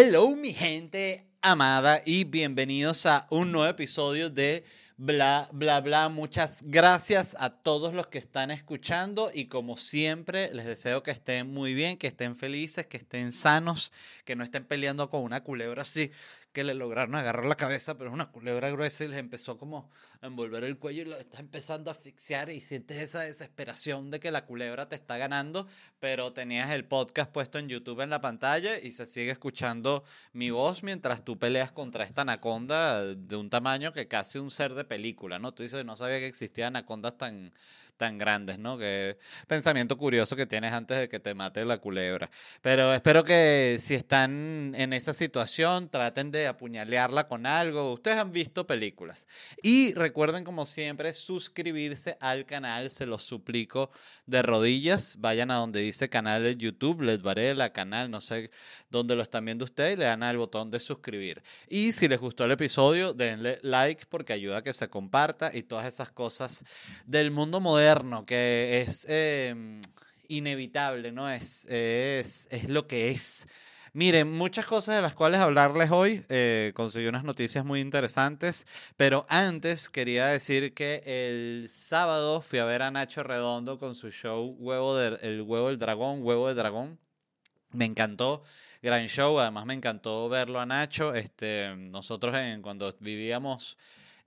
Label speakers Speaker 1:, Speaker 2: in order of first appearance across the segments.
Speaker 1: Hello mi gente amada y bienvenidos a un nuevo episodio de Bla, bla, bla. Muchas gracias a todos los que están escuchando y como siempre les deseo que estén muy bien, que estén felices, que estén sanos, que no estén peleando con una culebra así que le lograron agarrar la cabeza, pero es una culebra gruesa y les empezó como a envolver el cuello y lo está empezando a asfixiar y sientes esa desesperación de que la culebra te está ganando, pero tenías el podcast puesto en YouTube en la pantalla y se sigue escuchando mi voz mientras tú peleas contra esta anaconda de un tamaño que casi un ser de película, ¿no? Tú dices, no sabía que existían anacondas tan tan grandes, ¿no? Que pensamiento curioso que tienes antes de que te mate la culebra. Pero espero que si están en esa situación, traten de apuñalearla con algo. Ustedes han visto películas. Y recuerden, como siempre, suscribirse al canal, se los suplico de rodillas. Vayan a donde dice canal de YouTube, Les la canal, no sé dónde lo están viendo ustedes, y le dan al botón de suscribir. Y si les gustó el episodio, denle like porque ayuda a que se comparta y todas esas cosas del mundo moderno que es em, inevitable, ¿no? Es, es, es, lo que es. Miren, muchas cosas de las cuales hablarles hoy. Eh, conseguí unas noticias muy interesantes, pero antes quería decir que el sábado fui a ver a Nacho Redondo con su show Huevo del el Huevo del Dragón, Huevo del Dragón. Me encantó, gran show. Además me encantó verlo a Nacho. Este, nosotros en, cuando vivíamos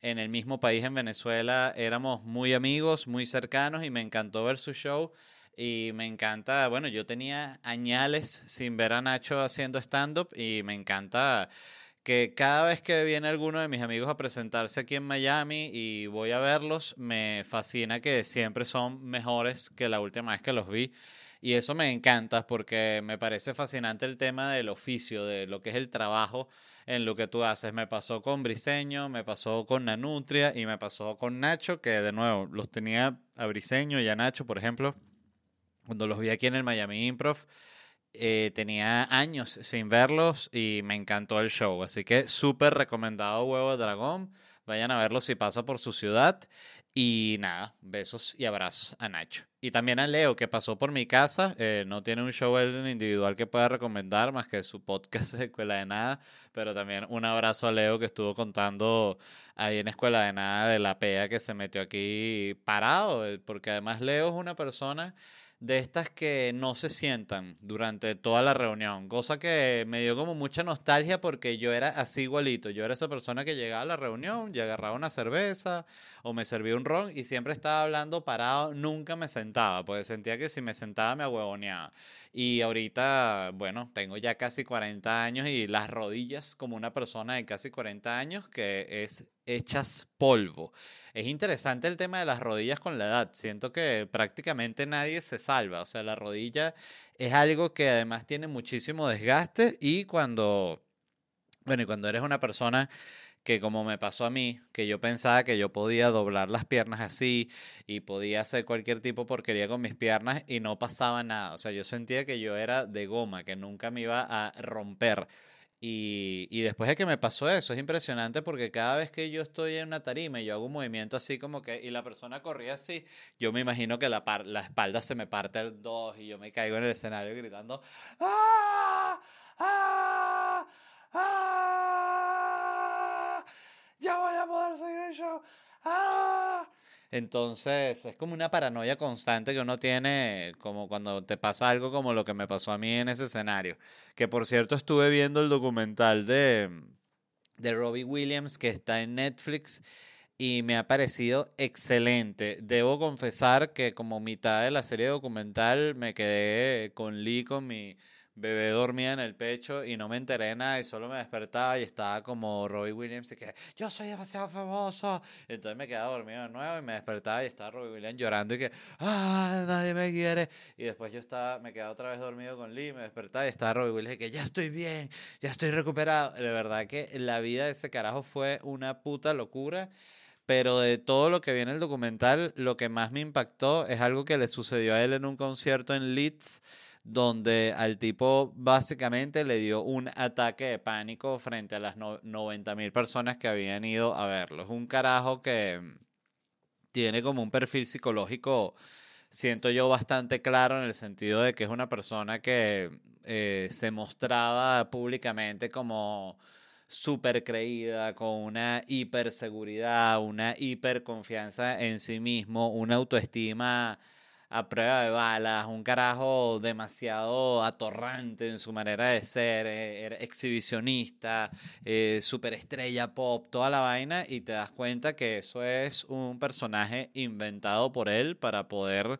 Speaker 1: en el mismo país, en Venezuela, éramos muy amigos, muy cercanos y me encantó ver su show. Y me encanta, bueno, yo tenía añales sin ver a Nacho haciendo stand-up y me encanta que cada vez que viene alguno de mis amigos a presentarse aquí en Miami y voy a verlos, me fascina que siempre son mejores que la última vez que los vi. Y eso me encanta porque me parece fascinante el tema del oficio, de lo que es el trabajo en lo que tú haces. Me pasó con Briseño, me pasó con Nanutria y me pasó con Nacho, que de nuevo los tenía a Briseño y a Nacho, por ejemplo, cuando los vi aquí en el Miami Improv. Eh, tenía años sin verlos y me encantó el show. Así que súper recomendado Huevo de Dragón. Vayan a verlo si pasa por su ciudad. Y nada, besos y abrazos a Nacho. Y también a Leo, que pasó por mi casa. Eh, no tiene un show individual que pueda recomendar más que su podcast de Escuela de Nada. Pero también un abrazo a Leo que estuvo contando ahí en Escuela de Nada de la PEA que se metió aquí parado. Eh, porque además Leo es una persona de estas que no se sientan durante toda la reunión, cosa que me dio como mucha nostalgia porque yo era así igualito, yo era esa persona que llegaba a la reunión y agarraba una cerveza o me servía un ron y siempre estaba hablando parado, nunca me sentaba, porque sentía que si me sentaba me ahuevoneaba. Y ahorita, bueno, tengo ya casi 40 años y las rodillas como una persona de casi 40 años que es hechas polvo. Es interesante el tema de las rodillas con la edad. Siento que prácticamente nadie se salva. O sea, la rodilla es algo que además tiene muchísimo desgaste y cuando, bueno, y cuando eres una persona que como me pasó a mí, que yo pensaba que yo podía doblar las piernas así y podía hacer cualquier tipo de porquería con mis piernas y no pasaba nada. O sea, yo sentía que yo era de goma, que nunca me iba a romper. Y, y, después de que me pasó eso, es impresionante porque cada vez que yo estoy en una tarima y yo hago un movimiento así como que, y la persona corría así, yo me imagino que la, la espalda se me parte en dos y yo me caigo en el escenario gritando, ¡Ah! ¡Ah! ¡Ah! ¡Ya voy a poder seguir el show! ¡Ah! Entonces es como una paranoia constante que uno tiene, como cuando te pasa algo como lo que me pasó a mí en ese escenario. Que por cierto estuve viendo el documental de, de Robbie Williams que está en Netflix y me ha parecido excelente. Debo confesar que como mitad de la serie documental me quedé con Lee, con mi bebé dormía en el pecho y no me enteré de nada y solo me despertaba y estaba como Robbie Williams y que yo soy demasiado famoso. Entonces me quedaba dormido de nuevo y me despertaba y estaba Robbie Williams llorando y que ah, nadie me quiere. Y después yo estaba, me quedaba otra vez dormido con Lee, me despertaba y estaba Robbie Williams y que ya estoy bien, ya estoy recuperado. De verdad que la vida de ese carajo fue una puta locura. Pero de todo lo que viene el documental, lo que más me impactó es algo que le sucedió a él en un concierto en Leeds donde al tipo básicamente le dio un ataque de pánico frente a las 90 mil personas que habían ido a verlo. Es un carajo que tiene como un perfil psicológico siento yo bastante claro en el sentido de que es una persona que eh, se mostraba públicamente como súper creída, con una hiperseguridad, una hiperconfianza en sí mismo, una autoestima a prueba de balas, un carajo demasiado atorrante en su manera de ser, eh, exhibicionista, eh, superestrella pop, toda la vaina, y te das cuenta que eso es un personaje inventado por él para poder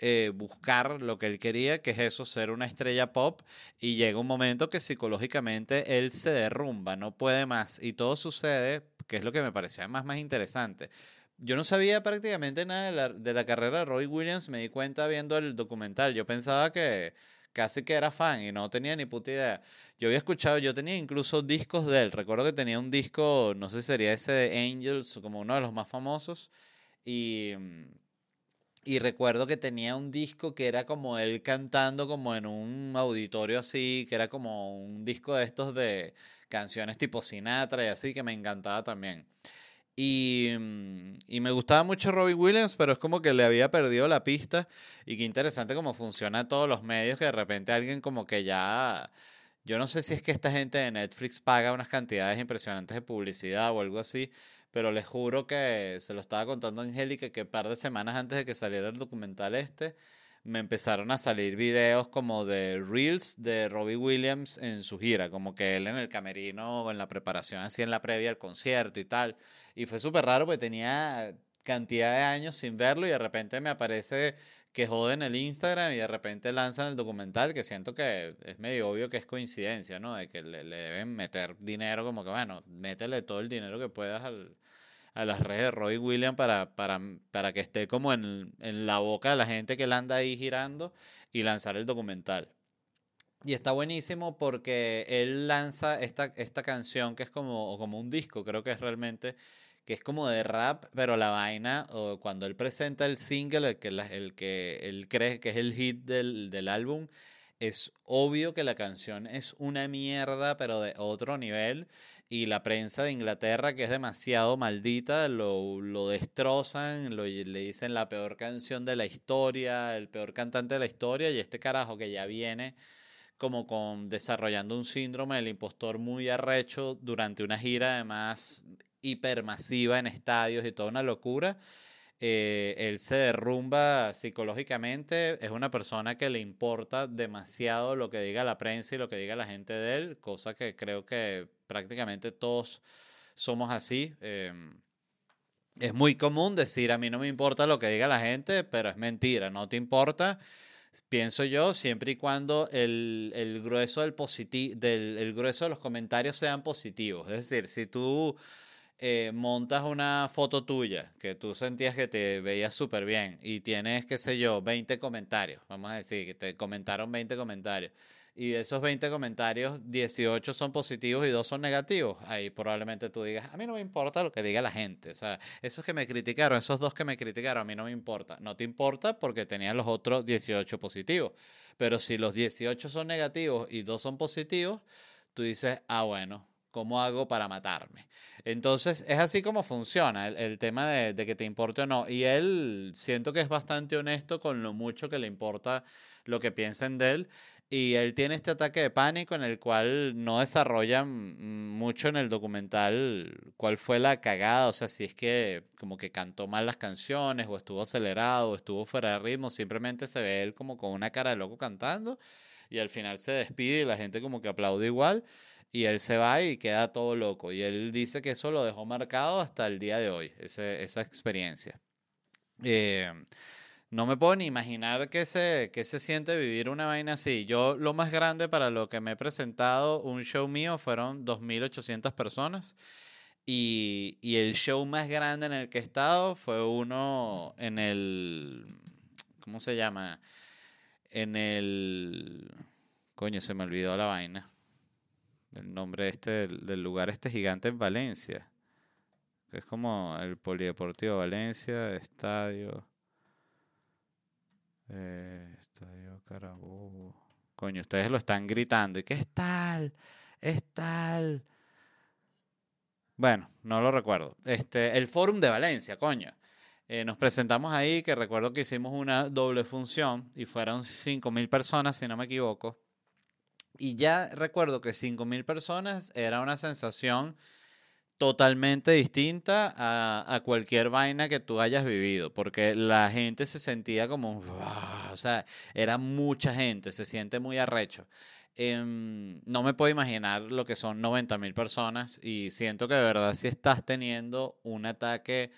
Speaker 1: eh, buscar lo que él quería, que es eso, ser una estrella pop, y llega un momento que psicológicamente él se derrumba, no puede más, y todo sucede, que es lo que me parecía más interesante yo no sabía prácticamente nada de la, de la, carrera de Roy Williams, me di cuenta viendo el documental. Yo pensaba que casi que era fan y no tenía ni puta idea. Yo había escuchado, yo tenía incluso discos de él. Recuerdo que tenía un disco, no sé si sería ese de Angels, como uno de los más famosos. Y, y recuerdo que tenía un disco que era como él cantando como en un auditorio así, que era como un disco de estos de canciones tipo Sinatra y así, que me encantaba también. Y, mm, y, me gustaba mucho Robbie Williams, pero es como que le había perdido la pista. Y qué interesante cómo funciona todos los medios, que de repente alguien como que ya... Yo no sé si es que esta gente de Netflix paga unas cantidades impresionantes de publicidad o algo así, pero les juro que se lo estaba contando Angélica que un par de semanas antes de que saliera el documental este, me empezaron a salir videos como de reels de Robbie Williams en su gira, como que él en el camerino, en la preparación, así en la previa al concierto y tal. Y fue súper raro porque tenía cantidad de años sin verlo y de repente me aparece que joden el Instagram y de repente lanzan el documental que siento que es medio obvio que es coincidencia, ¿no? De que le, deben meter dinero como que, bueno, métele todo el dinero que puedas al, a las redes de Roy Williams para, para, para que esté como en, en, la boca de la gente que él anda ahí girando y lanzar el documental. Y está buenísimo porque él lanza esta, esta canción que es como, como un disco, creo que es realmente que es como de rap, pero la vaina, o cuando él presenta el single, el que, el que él cree que es el hit del, del álbum, es obvio que la canción es una mierda, pero de otro nivel. Y la prensa de Inglaterra, que es demasiado maldita, lo, lo destrozan, lo, le dicen la peor canción de la historia, el peor cantante de la historia, y este carajo que ya viene como con desarrollando un síndrome del impostor muy arrecho durante una gira además hipermasiva en estadios y toda una locura. Eh, él se derrumba psicológicamente, es una persona que le importa demasiado lo que diga la prensa y lo que diga la gente de él, cosa que creo que prácticamente todos somos así. Em, es muy común decir a mí no me importa lo que diga la gente, pero es mentira, no te importa. Pienso yo, siempre y cuando el, grueso del, del el grueso de los comentarios sean positivos. Es decir, si tú eh, montas una foto tuya que tú sentías que te veías súper bien y tienes, qué sé yo, 20 comentarios, vamos a decir, que te comentaron 20 comentarios. Y de esos 20 comentarios, 18 son positivos y 2 son negativos. Ahí probablemente tú digas, a mí no me importa lo que diga la gente. O sea, esos que me criticaron, esos dos que me criticaron, a mí no me importa. No te importa porque tenían los otros 18 positivos. Pero si los 18 son negativos y 2 son positivos, tú dices, ah, bueno, ¿Cómo hago para matarme? Entonces, es así como funciona el, tema de, que te importe o no. Y él siento que es bastante honesto con lo mucho que le importa lo que piensen de él. Y él tiene este ataque de pánico en el cual no desarrolla mucho en el documental cuál fue la cagada, o sea, si es que como que cantó mal las canciones o estuvo acelerado o estuvo fuera de ritmo, simplemente se ve él como con una cara de loco cantando y al final se despide y la gente como que aplaude igual y él se va y queda todo loco. Y él dice que eso lo dejó marcado hasta el día de hoy, esa experiencia. Eh, no me puedo ni imaginar qué se, qué se siente vivir una vaina así. Yo lo más grande para lo que me he presentado, un show mío, fueron 2.800 personas. Y, y el show más grande en el que he estado fue uno en el... ¿Cómo se llama? En el... Coño, se me olvidó la vaina el nombre este del, lugar este gigante en Valencia. Que es como el Polideportivo Valencia, Estadio. Eh, estadio Carabobo. Coño, ustedes lo están gritando. ¿Y qué es tal? Es tal. Bueno, no lo recuerdo. Este, el Fórum de Valencia, coño. Eh, nos presentamos ahí, que recuerdo que hicimos una doble función y fueron 5.000 personas, si no me equivoco. Y ya recuerdo que 5.000 personas era una sensación totalmente distinta a, cualquier vaina que tú hayas vivido, porque la gente se sentía como, o sea, era mucha gente, se siente muy arrecho. Em, no me puedo imaginar lo que son 90 mil personas y siento que de verdad si estás teniendo un ataque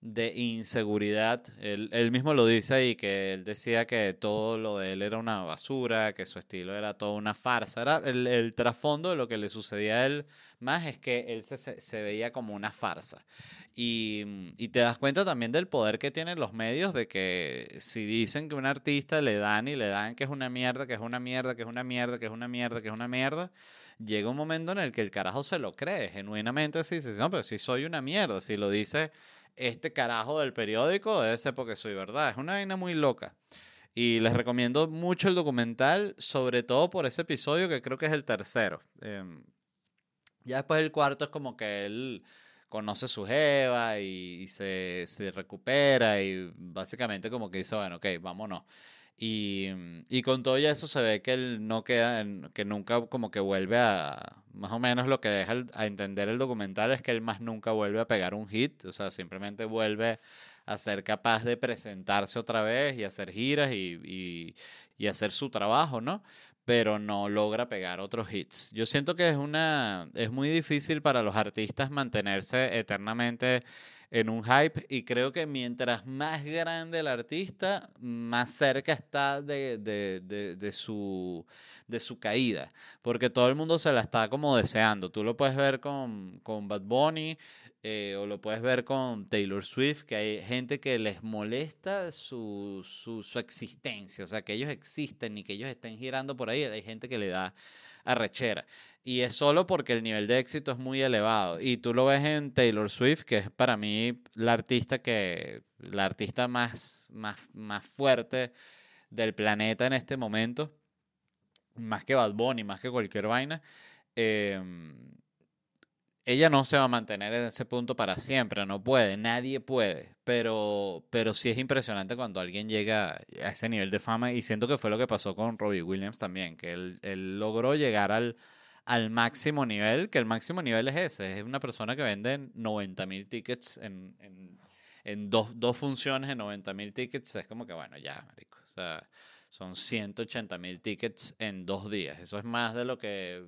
Speaker 1: de inseguridad. Él, mismo lo dice ahí, que él decía que todo lo de él era una basura, que su estilo era toda una farsa. Era el, trasfondo de lo que le sucedía a él más es que él se, veía como una farsa. Y, y, te das cuenta también del poder que tienen los medios de que si dicen que un artista le dan y le dan que es una mierda, que es una mierda, que es una mierda, que es una mierda, que es una mierda, llega un momento en el que el carajo se lo cree, genuinamente así, dice, no, pero si soy una mierda, si lo dice este carajo del periódico debe ser porque soy verdad. Es una vaina muy loca. Y les recomiendo mucho el documental, sobre todo por ese episodio que creo que es el tercero. Em, ya después el cuarto es como que él conoce su jeva y, se, se, recupera y básicamente como que dice, bueno, ok, vámonos. Y, y, con todo eso se ve que él no queda, que nunca como que vuelve a, más o menos lo que deja a entender el documental es que él más nunca vuelve a pegar un hit, o sea, simplemente vuelve a ser capaz de presentarse otra vez y hacer giras y, y, y hacer su trabajo, ¿no? Pero no logra pegar otros hits. Yo siento que es una, es muy difícil para los artistas mantenerse eternamente en un hype y creo que mientras más grande el artista, más cerca está de, de, de, su, de su caída, porque todo el mundo se la está como deseando. Tú lo puedes ver con, con Bad Bunny eh, o lo puedes ver con Taylor Swift, que hay gente que les molesta su, su, su existencia, o sea, que ellos existen y que ellos estén girando por ahí, hay gente que le da arrechera. Y es solo porque el nivel de éxito es muy elevado. Y tú lo ves en Taylor Swift, que es para mí la artista que. la artista más, más, más fuerte del planeta en este momento. Más que Bad Bunny, más que cualquier vaina. Em, ella no se va a mantener en ese punto para siempre, no puede, nadie puede, pero, pero sí es impresionante cuando alguien llega a ese nivel de fama y siento que fue lo que pasó con Robbie Williams también, que él, él logró llegar al, al máximo nivel, que el máximo nivel es ese, es una persona que vende 90 mil tickets en, en, en dos, dos, funciones en 90 mil tickets, es como que bueno, ya, marico, o sea, son 180 mil tickets en dos días, eso es más de lo que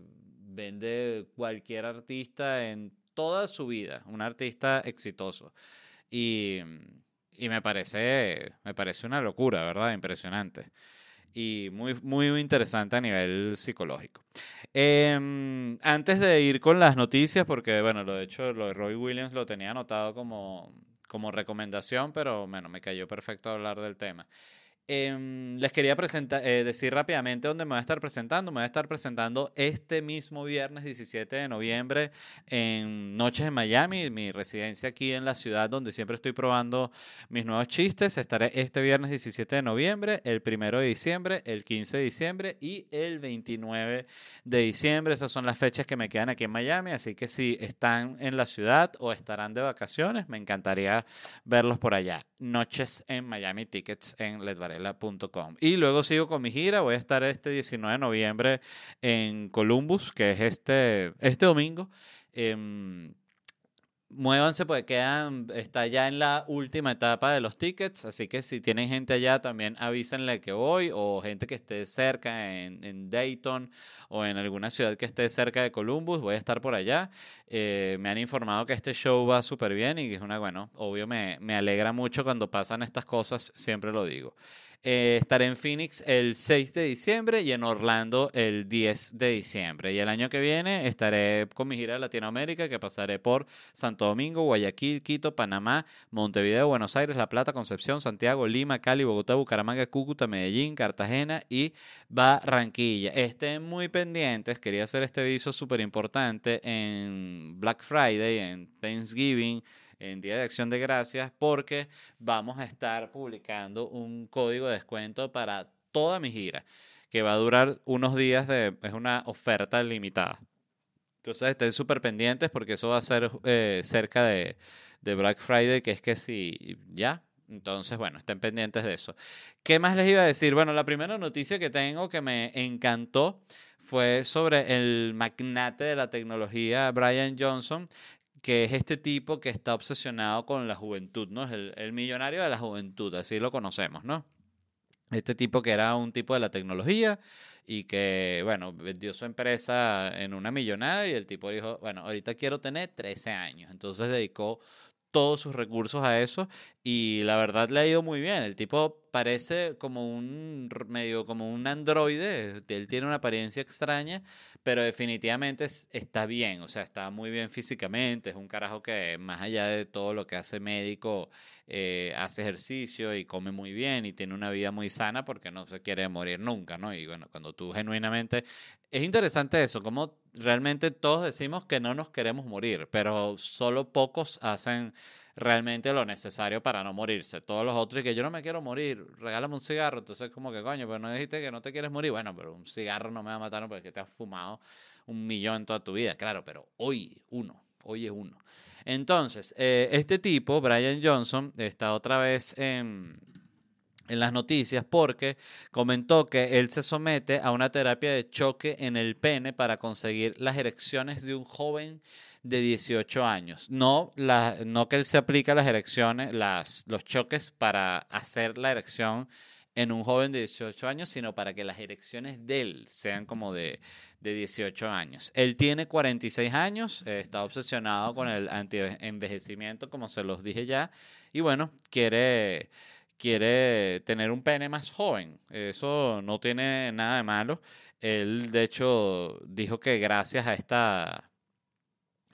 Speaker 1: vende cualquier artista en toda su vida, un artista exitoso. Y, y me, parece, me parece una locura, ¿verdad? Impresionante y muy, muy interesante a nivel psicológico. Em, antes de ir con las noticias, porque bueno, lo de hecho, lo de Roy Williams lo tenía anotado como, como recomendación, pero bueno, me cayó perfecto hablar del tema. Em, les quería presentar, eh, decir rápidamente dónde me voy a estar presentando. Me voy a estar presentando este mismo viernes 17 de noviembre en Noches en Miami, mi residencia aquí en la ciudad donde siempre estoy probando mis nuevos chistes. Estaré este viernes 17 de noviembre, el 1 de diciembre, el 15 de diciembre y el 29 de diciembre. Esas son las fechas que me quedan aquí en Miami, así que si están en la ciudad o estarán de vacaciones, me encantaría verlos por allá. Noches en Miami Tickets en Ledvar y luego sigo con mi gira. Voy a estar este 19 de noviembre en Columbus, que es este, este domingo. Em, muévanse porque quedan, está ya en la última etapa de los tickets, así que si tienen gente allá también avísenle que voy o gente que esté cerca en, en Dayton o en alguna ciudad que esté cerca de Columbus, voy a estar por allá. Eh, me han informado que este show va súper bien y es una, bueno, obvio me, me alegra mucho cuando pasan estas cosas, siempre lo digo. Eh, estaré en Phoenix el 6 de diciembre y en Orlando el 10 de diciembre. Y el año que viene estaré con mi gira de Latinoamérica que pasaré por Santo Domingo, Guayaquil, Quito, Panamá, Montevideo, Buenos Aires, La Plata, Concepción, Santiago, Lima, Cali, Bogotá, Bucaramanga, Cúcuta, Medellín, Cartagena y Barranquilla. Estén muy pendientes, quería hacer este aviso súper importante en Black Friday, en Thanksgiving en Día de Acción de Gracias porque vamos a estar publicando un código de descuento para toda mi gira que va a durar unos días es una oferta limitada. Entonces estén súper pendientes porque eso va a ser eh, cerca de, de Black Friday, que es que si ya Entonces, bueno, estén pendientes de eso. ¿Qué más les iba a decir? Bueno, la primera noticia que tengo que me encantó fue sobre el magnate de la tecnología, Brian Johnson, que es este tipo que está obsesionado con la juventud, ¿no? Es el, el millonario de la juventud, así lo conocemos, ¿no? Este tipo que era un tipo de la tecnología y que, bueno, vendió su empresa en una millonada y el tipo dijo, bueno, ahorita quiero tener 13 años. Entonces dedicó todos sus recursos a eso y la verdad le ha ido muy bien. El tipo parece como un medio como un androide, él tiene una apariencia extraña, pero definitivamente está bien, o sea, está muy bien físicamente, es un carajo que más allá de todo lo que hace médico, eh, hace ejercicio y come muy bien y tiene una vida muy sana porque no se quiere morir nunca, ¿no? Y bueno, cuando tú genuinamente... Es interesante eso, como realmente todos decimos que no nos queremos morir, pero solo pocos hacen realmente lo necesario para no morirse. Todos los otros, que yo no me quiero morir, regálame un cigarro. Entonces, como que coño, pero no dijiste que no te quieres morir. Bueno, pero un cigarro no me va a matar porque te has fumado un millón toda tu vida. Claro, pero hoy uno, hoy es uno. Entonces, eh, este tipo, Brian Johnson, está otra vez en, en las noticias porque comentó que él se somete a una terapia de choque en el pene para conseguir las erecciones de un joven de 18 años. No, la, no que él se aplica las erecciones, las, los choques para hacer la erección en un joven de 18 años, sino para que las erecciones de él sean como de, de 18 años. Él tiene 46 años, está obsesionado con el anti-envejecimiento, como se los dije ya, y bueno, quiere, quiere tener un pene más joven. Eso no tiene nada de malo. Él, de hecho, dijo que gracias a esta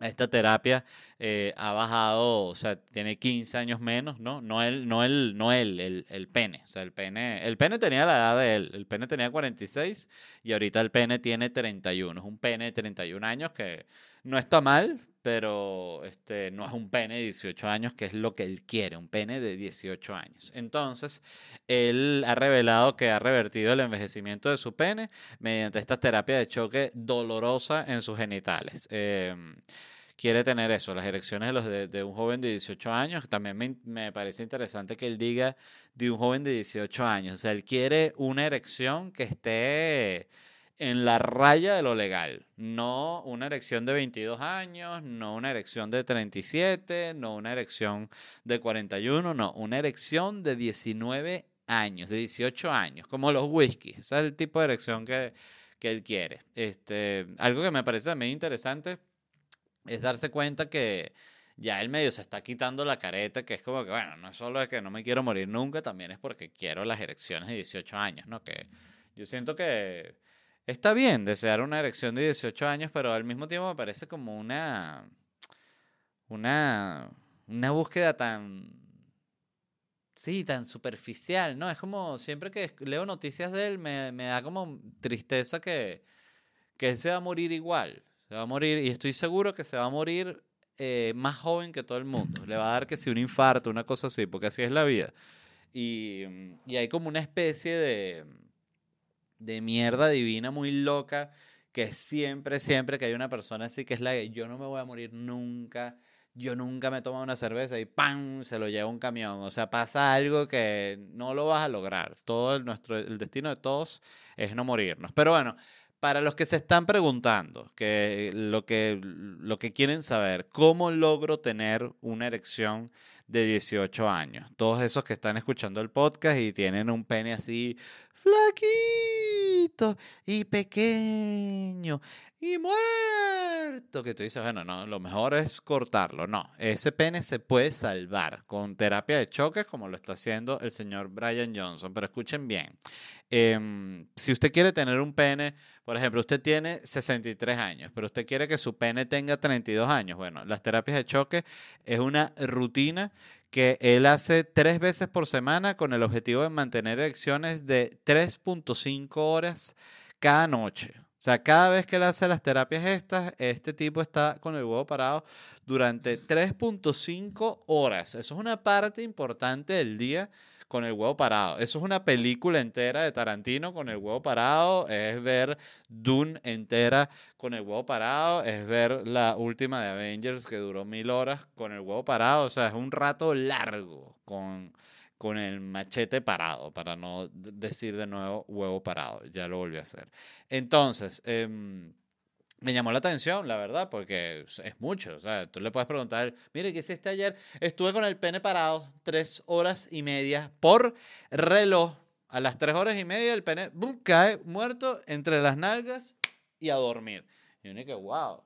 Speaker 1: esta terapia eh, ha bajado, o sea, tiene 15 años menos, ¿no? No él, no él, no él, el, el, pene. O sea, el pene, el pene tenía la edad de él. El pene tenía 46 y ahorita el pene tiene 31. Es un pene de 31 años que no está mal, pero este, no es un pene de 18 años, que es lo que él quiere, un pene de 18 años. Entonces, él ha revelado que ha revertido el envejecimiento de su pene mediante esta terapia de choque dolorosa en sus genitales. Em, quiere tener eso, las erecciones de, los de, un joven de 18 años. También me, me, parece interesante que él diga de un joven de 18 años. O sea, él quiere una erección que esté en la raya de lo legal. No una erección de 22 años, no una erección de 37, no una erección de 41, no, una erección de 19 años, de 18 años, como los whisky. Ese es el tipo de erección que, que él quiere. Este, algo que me parece también interesante es darse cuenta que ya el medio se está quitando la careta, que es como que, bueno, no es solo de que no me quiero morir nunca, también es porque quiero las erecciones de 18 años, ¿no? Que yo siento que Está bien desear una erección de 18 años, pero al mismo tiempo me parece como una. Una. Una búsqueda tan. Sí, tan superficial, ¿no? Es como siempre que leo noticias de él, me, me da como tristeza que, que él se va a morir igual. Se va a morir, y estoy seguro que se va a morir eh, más joven que todo el mundo. Le va a dar que si un infarto, una cosa así, porque así es la vida. Y, y hay como una especie de de mierda divina muy loca, que siempre, siempre que hay una persona así que es la que yo no me voy a morir nunca, yo nunca me tomo una cerveza y ¡pam! se lo lleva un camión. O sea, pasa algo que no lo vas a lograr. Todo el, nuestro, el destino de todos es no morirnos. Pero bueno, para los que se están preguntando, que lo, que lo que quieren saber, ¿cómo logro tener una erección de 18 años? Todos esos que están escuchando el podcast y tienen un pene así flaquito y pequeño y muerto. Que tú dices, bueno, no, lo mejor es cortarlo. No, ese pene se puede salvar con terapia de choques como lo está haciendo el señor Brian Johnson. Pero escuchen bien, em, si usted quiere tener un pene, por ejemplo, usted tiene 63 años, pero usted quiere que su pene tenga 32 años. Bueno, las terapias de choque es una rutina que él hace tres veces por semana con el objetivo de mantener erecciones de 3.5 horas cada noche. O sea, cada vez que él hace las terapias estas, este tipo está con el huevo parado durante 3.5 horas. Eso es una parte importante del día con el huevo parado. Eso es una película entera de Tarantino con el huevo parado, es ver Dune entera con el huevo parado, es ver la última de Avengers que duró mil horas con el huevo parado, o sea, es un rato largo con, con el machete parado, para no decir de nuevo huevo parado, ya lo volví a hacer. Entonces, em, me llamó la atención, la verdad, porque es mucho. O sea, tú le puedes preguntar, mire, ¿qué hiciste ayer? Estuve con el pene parado tres horas y media por reloj. A las tres horas y media el pene boom, cae muerto entre las nalgas y a dormir. Y uno que, wow.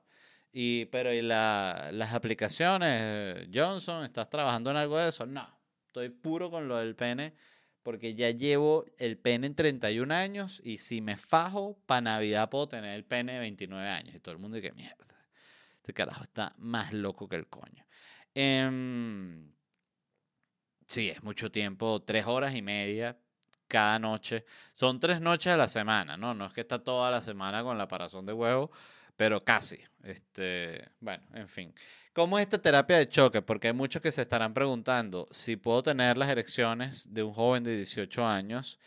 Speaker 1: Y, pero, ¿y las aplicaciones, Johnson? ¿Estás trabajando en algo de eso? No, estoy puro con lo del pene porque ya llevo el pene en 31 años y si me fajo, para Navidad puedo tener el pene de 29 años. Y todo el mundo dice, mierda, este carajo está más loco que el coño. Em, sí, es mucho tiempo, tres horas y media cada noche. Son tres noches a la semana, ¿no? No es que está toda la semana con la parazón de huevo, pero casi. Este, bueno, en fin. ¿Cómo es esta terapia de choque? Porque hay muchos que se estarán preguntando si puedo tener las erecciones de un joven de 18 años,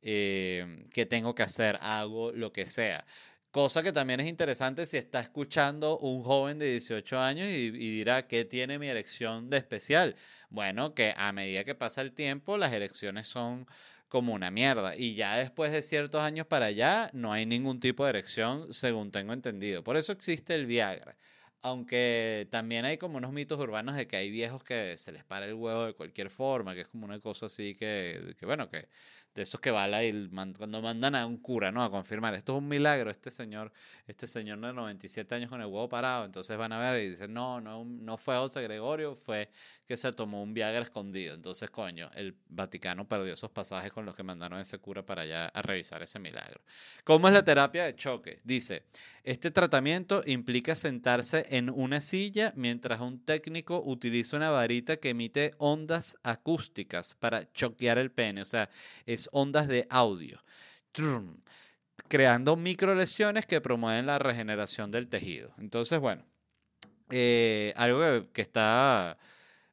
Speaker 1: eh, ¿qué tengo que hacer? Hago lo que sea. Cosa que también es interesante si está escuchando un joven de 18 años y, y, dirá, ¿qué tiene mi erección de especial? Bueno, que a medida que pasa el tiempo, las erecciones son como una mierda. Y ya después de ciertos años para allá, no hay ningún tipo de erección, según tengo entendido. Por eso existe el Viagra. Aunque también hay como unos mitos urbanos de que hay viejos que se les para el huevo de cualquier forma, que es como una cosa así que, que bueno, que de esos que va y cuando mandan a un cura, ¿no? A confirmar, esto es un milagro, este señor, este señor de 97 años con el huevo parado, entonces van a ver y dicen, no, no, no fue José Gregorio, fue que se tomó un Viagra escondido. Entonces, coño, el Vaticano perdió esos pasajes con los que mandaron a ese cura para allá a revisar ese milagro. ¿Cómo es la terapia de choque? Dice, este tratamiento implica sentarse en una silla mientras un técnico utiliza una varita que emite ondas acústicas para choquear el pene, o sea, es ondas de audio, creando micro lesiones que promueven la regeneración del tejido. Entonces, bueno, eh, algo que está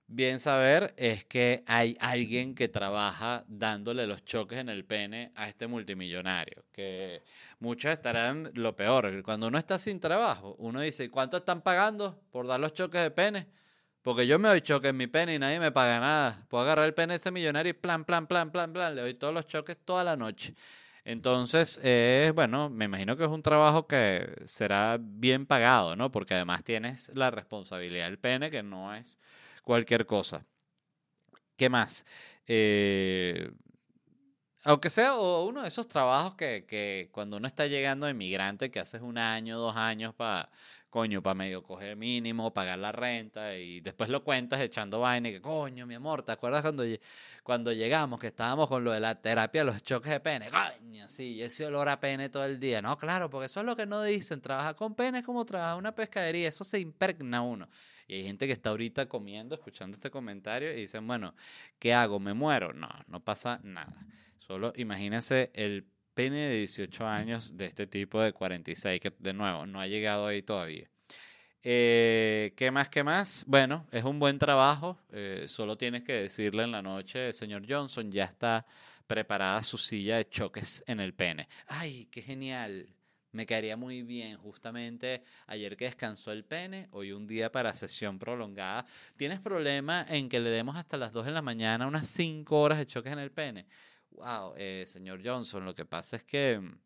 Speaker 1: bien saber es que hay alguien que trabaja dándole los choques en el pene a este multimillonario, que muchos estarán lo peor, cuando uno está sin trabajo, uno dice, ¿cuánto están pagando por dar los choques de pene? Porque yo me doy choques en mi pene y nadie me paga nada. Puedo agarrar el pene de ese millonario y plan, plan, plan, plan, plan, le doy todos los choques toda la noche. Entonces, bueno, me imagino que es un trabajo que será bien pagado, ¿no? Porque además tienes la responsabilidad del pene, que no es cualquier cosa. ¿Qué más? Eh, aunque sea uno de esos trabajos que, que, cuando uno está llegando de inmigrante, que haces un año, dos años para, coño, para medio coger mínimo, pagar la renta y después lo cuentas echando vaina y que, coño, mi amor, ¿te acuerdas cuando, cuando llegamos que estábamos con lo de la terapia, los choques de pene? Coño, sí, ese olor a pene todo el día. No, claro, porque eso es lo que no dicen. Trabajar con pene es como trabajar una pescadería, eso se impregna uno. Y hay gente que está ahorita comiendo, escuchando este comentario y dicen, bueno, ¿qué hago? ¿Me muero? No, no pasa nada. Solo imagínense el pene de 18 años de este tipo de 46, que de nuevo no ha llegado ahí todavía. Eh, ¿Qué más? ¿Qué más? Bueno, es un buen trabajo. Eh, solo tienes que decirle en la noche, señor Johnson, ya está preparada su silla de choques en el pene. ¡Ay, qué genial! Me caería muy bien, justamente ayer que descansó el pene, hoy un día para sesión prolongada. ¿Tienes problema en que le demos hasta las 2 de la mañana unas 5 horas de choques en el pene? Wow, eh, señor Johnson, lo que pasa es que mm,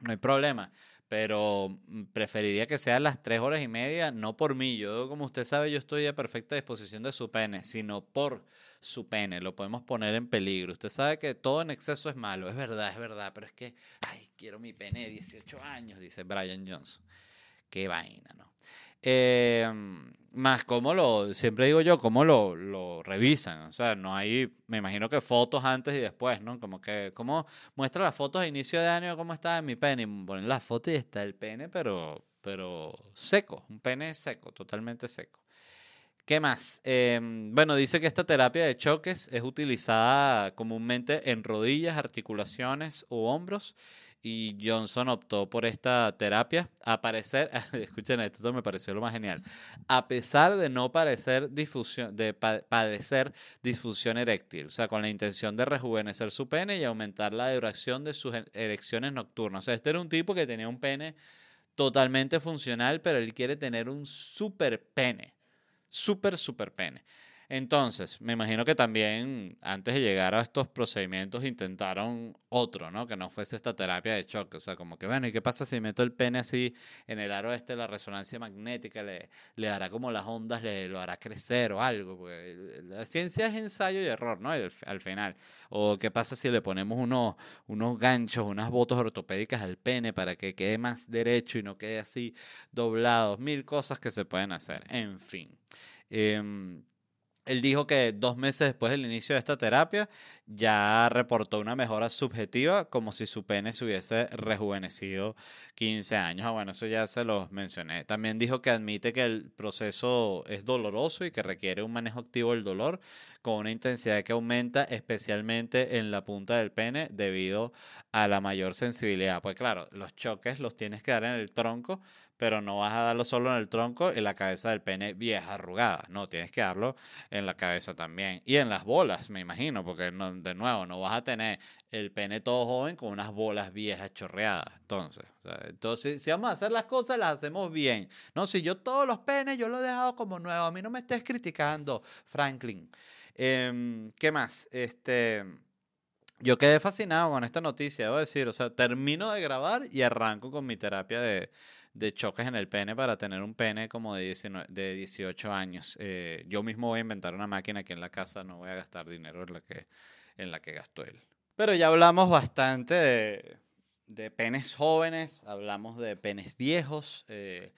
Speaker 1: no hay problema, pero mm, preferiría que sean las 3 horas y media, no por mí. Yo, como usted sabe, yo estoy a perfecta disposición de su pene, sino por su pene, lo podemos poner en peligro. Usted sabe que todo en exceso es malo, es verdad, es verdad, pero es que, ay, quiero mi pene de 18 años, dice Brian Johnson. Qué vaina, ¿no? Em, más cómo lo, siempre digo yo, cómo lo, lo, revisan. O sea, no hay, me imagino que fotos antes y después, ¿no? Como que, ¿cómo muestra las fotos de inicio de año cómo está en mi pene? Ponen las fotos y está el pene, pero, pero seco, un pene seco, totalmente seco. ¿Qué más? Em, bueno, dice que esta terapia de choques es utilizada comúnmente en rodillas, articulaciones u hombros. Y Johnson optó por esta terapia. A parecer, escuchen esto, me pareció lo más genial. A pesar de no parecer difusión, de padecer disfunción eréctil, o sea, con la intención de rejuvenecer su pene y aumentar la duración de sus erecciones nocturnas. Este era un tipo que tenía un pene totalmente funcional, pero él quiere tener un super pene súper, súper pene. Entonces, me imagino que también antes de llegar a estos procedimientos intentaron otro, ¿no? Que no fuese esta terapia de choque. O sea, como que, bueno, ¿y qué pasa si meto el pene así en el aro este, la resonancia magnética, le, le hará como las ondas, le lo hará crecer o algo? La ciencia es ensayo y error, ¿no? Al final. O qué pasa si le ponemos unos, unos ganchos, unas botas ortopédicas al pene para que quede más derecho y no quede así doblado. Mil cosas que se pueden hacer. En fin. Em, él dijo que dos meses después del inicio de esta terapia ya reportó una mejora subjetiva como si su pene se hubiese rejuvenecido 15 años. Ah, bueno, eso ya se los mencioné. También dijo que admite que el proceso es doloroso y que requiere un manejo activo del dolor con una intensidad que aumenta especialmente en la punta del pene debido a la mayor sensibilidad. Pues claro, los choques los tienes que dar en el tronco pero no vas a darlo solo en el tronco y la cabeza del pene vieja arrugada. No, tienes que darlo en la cabeza también. Y en las bolas, me imagino, porque de nuevo, no vas a tener el pene todo joven con unas bolas viejas chorreadas. Entonces, entonces si vamos a hacer las cosas, las hacemos bien. No, si yo todos los penes, yo los he dejado como nuevos. A mí no me estés criticando, Franklin. Em, ¿Qué más? Este... Yo quedé fascinado con esta noticia, debo decir. O sea, termino de grabar y arranco con mi terapia de, de choques en el pene para tener un pene como de, 19, de 18 años. Eh, yo mismo voy a inventar una máquina que en la casa no voy a gastar dinero en la que, en la que gastó él. Pero ya hablamos bastante de, de penes jóvenes, hablamos de penes viejos. Eh,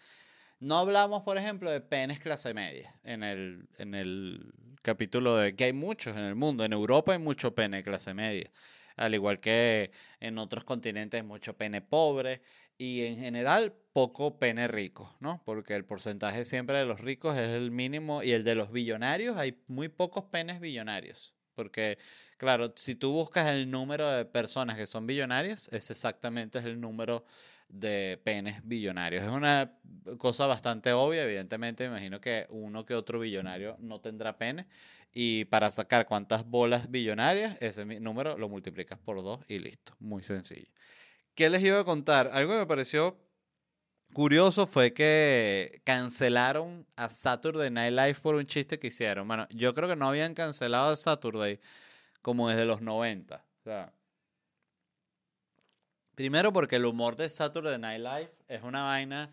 Speaker 1: no hablamos, por ejemplo, de penes clase media en el, en el capítulo de que hay muchos en el mundo. En Europa hay mucho pene clase media al igual que en otros continentes mucho pene pobre y en general poco pene rico, ¿no? Porque el porcentaje siempre de los ricos es el mínimo y el de los billonarios hay muy pocos penes billonarios. Porque, claro, si tú buscas el número de personas que son billonarias, es exactamente el número de penes billonarios. Es una cosa bastante obvia, evidentemente, me imagino que uno que otro billonario no tendrá pene. Y para sacar cuántas bolas billonarias, ese número lo multiplicas por dos y listo. Muy sencillo. ¿Qué les iba a contar? Algo que me pareció curioso fue que cancelaron a Saturday Night Live por un chiste que hicieron. Bueno, yo creo que no habían cancelado a Saturday como desde los 90. O sea, primero porque el humor de Saturday Night Live es una vaina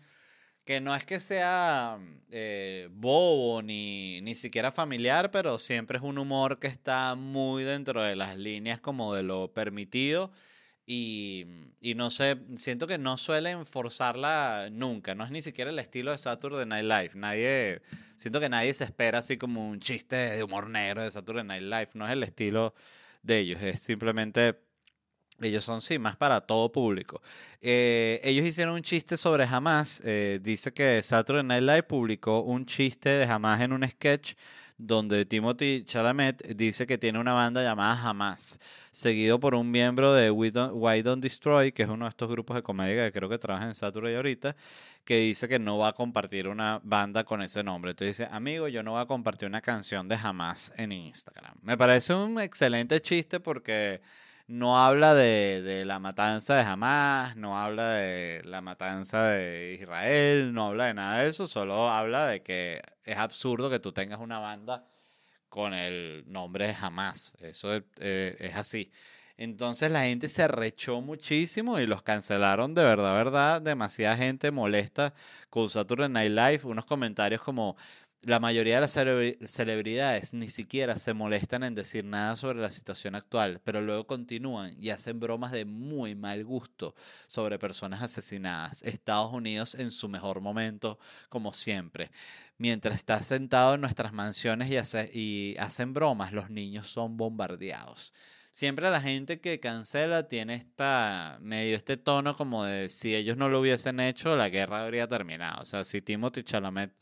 Speaker 1: que no es que sea eh, bobo ni, ni siquiera familiar, pero siempre es un humor que está muy dentro de las líneas como de lo permitido y, y, no sé, siento que no suelen forzarla nunca. No es ni siquiera el estilo de Saturday Night Live. Nadie, siento que nadie se espera así como un chiste de humor negro de Saturday Night Live. No es el estilo de ellos. Es simplemente, ellos son sí, más para todo público. Eh, ellos hicieron un chiste sobre Hamas. Eh, dice que Saturday Night Live publicó un chiste de Hamas en un sketch donde Timothy Chalamet dice que tiene una banda llamada Hamas, seguido por un miembro de We Don't, Why Don't Destroy, que es uno de estos grupos de comedia que creo que trabaja en Saturday ahorita, que dice que no va a compartir una banda con ese nombre. Entonces dice, amigo, yo no voy a compartir una canción de Hamas en Instagram. Me parece un excelente chiste porque no habla de, de, la matanza de Hamas, no habla de la matanza de Israel, no habla de nada de eso, solo habla de que es absurdo que tú tengas una banda con el nombre de Hamas. Eso es, eh, así. Entonces la gente se rechó muchísimo y los cancelaron de verdad, verdad. Demasiada gente molesta con Saturday Night Live. Unos comentarios como, la mayoría de las celebridades ni siquiera se molestan en decir nada sobre la situación actual, pero luego continúan y hacen bromas de muy mal gusto sobre personas asesinadas. Estados Unidos en su mejor momento, como siempre. Mientras está sentado en nuestras mansiones y, y hacen bromas, los niños son bombardeados siempre la gente que cancela tiene esta medio este tono como de si ellos no lo hubiesen hecho la guerra habría terminado o sea si Timothy Chalamet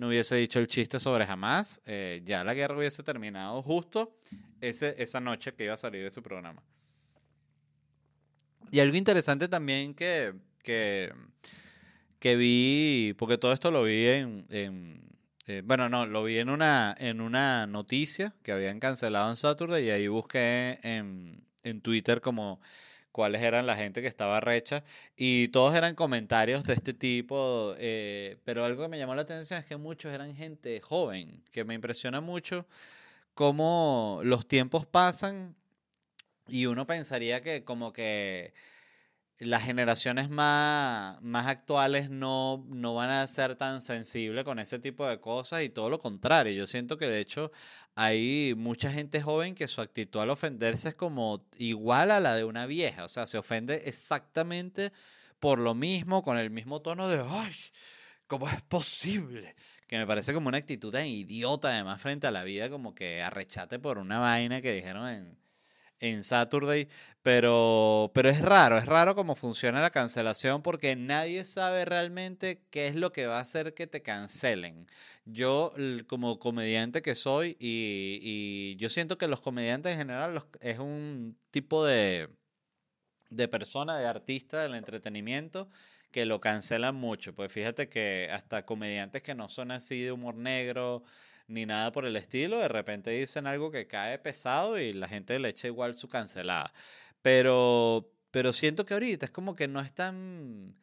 Speaker 1: no hubiese dicho el chiste sobre jamás, eh, ya la guerra hubiese terminado justo ese, esa noche que iba a salir ese programa. Y algo interesante también que, que, que vi, porque todo esto lo vi en, eh, bueno, no, lo vi en una, en una noticia que habían cancelado en Saturday y ahí busqué en, en Twitter como cuáles eran la gente que estaba recha y todos eran comentarios de este tipo, eh, pero algo que me llamó la atención es que muchos eran gente joven, que me impresiona mucho cómo los tiempos pasan y uno pensaría que como que las generaciones más, más actuales no, no van a ser tan sensibles con ese tipo de cosas y todo lo contrario. Yo siento que de hecho hay mucha gente joven que su actitud al ofenderse es como igual a la de una vieja. O sea, se ofende exactamente por lo mismo, con el mismo tono de, ay, ¿cómo es posible? Que me parece como una actitud tan idiota además frente a la vida, como que arrechate por una vaina que dijeron en en Saturday, pero, pero es raro, es raro cómo funciona la cancelación porque nadie sabe realmente qué es lo que va a hacer que te cancelen. Yo como comediante que soy y, yo siento que los comediantes en general es un tipo de, de persona, de artista del entretenimiento que lo cancelan mucho. Pues fíjate que hasta comediantes que no son así de humor negro, ni nada por el estilo. De repente dicen algo que cae pesado y la gente le echa igual su cancelada. Pero, pero siento que ahorita es como que no están